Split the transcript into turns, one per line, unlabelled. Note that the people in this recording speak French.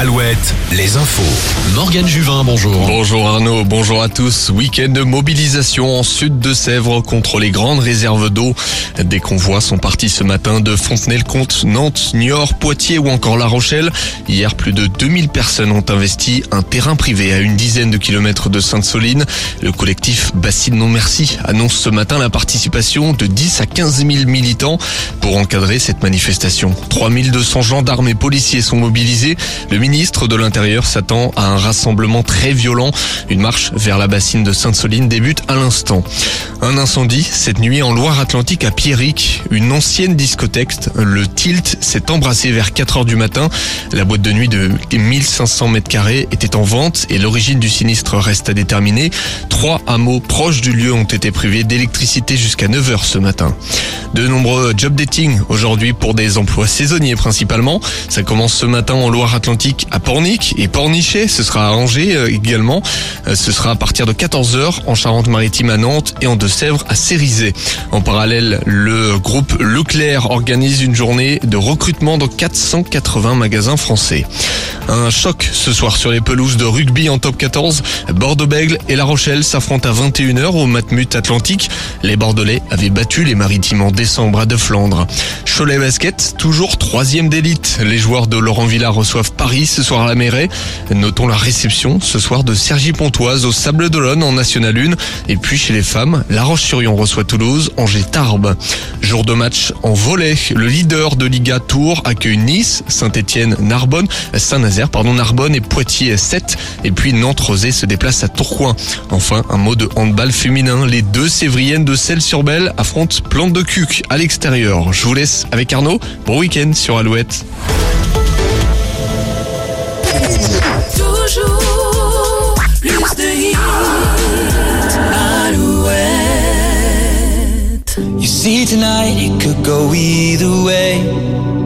Alouette, les infos.
Morgane Juvin, bonjour.
Bonjour Arnaud, bonjour à tous. Week-end de mobilisation en sud de Sèvres contre les grandes réserves d'eau. Des convois sont partis ce matin de Fontenay-le-Comte, Nantes, Niort, Poitiers ou encore La Rochelle. Hier, plus de 2000 personnes ont investi un terrain privé à une dizaine de kilomètres de Sainte-Soline. Le collectif Bassine Non Merci annonce ce matin la participation de 10 à 15 000 militants pour encadrer cette manifestation. 3200 gendarmes et policiers sont mobilisés. Ministre de l'Intérieur s'attend à un rassemblement très violent. Une marche vers la bassine de Sainte-Soline débute à l'instant. Un incendie cette nuit en Loire-Atlantique à Pierrick. Une ancienne discothèque, le Tilt, s'est embrassé vers 4 heures du matin. La boîte de nuit de 1500 mètres carrés était en vente et l'origine du sinistre reste à déterminer. Trois hameaux proches du lieu ont été privés d'électricité jusqu'à 9 heures ce matin. De nombreux job dating aujourd'hui pour des emplois saisonniers principalement. Ça commence ce matin en Loire-Atlantique à Pornic et Pornichet. Ce sera à Angers euh, également. Euh, Ce sera à partir de 14h en Charente-Maritime à Nantes et en Deux-Sèvres à Cérizet. En parallèle, le groupe Leclerc organise une journée de recrutement dans 480 magasins français. Un choc ce soir sur les pelouses de rugby en top 14. Bordeaux-Bègle et La Rochelle s'affrontent à 21h au Matmut Atlantique. Les Bordelais avaient battu les Maritimes en décembre à De Flandre. Cholet Basket, toujours troisième d'élite. Les joueurs de Laurent Villa reçoivent Paris ce soir à la Mairie. Notons la réception ce soir de Sergi Pontoise au Sable d'Olonne en National 1. Et puis chez les femmes, La Roche-sur-Yon reçoit Toulouse, Angers Tarbes. Jour de match en volet. Le leader de Liga Tours accueille Nice, Saint-Etienne, Narbonne, Saint-Nazaire, pardon, Narbonne et Poitiers 7. Et puis Nantes-Rosé se déplace à Tourcoing. Enfin, un mot de handball féminin. Les deux Sévriennes de Celles-sur-Belle affrontent Plante de Cuc à l'extérieur. Je vous laisse avec Arnaud. Bon week-end sur
Alouette.
You see tonight it could go either way.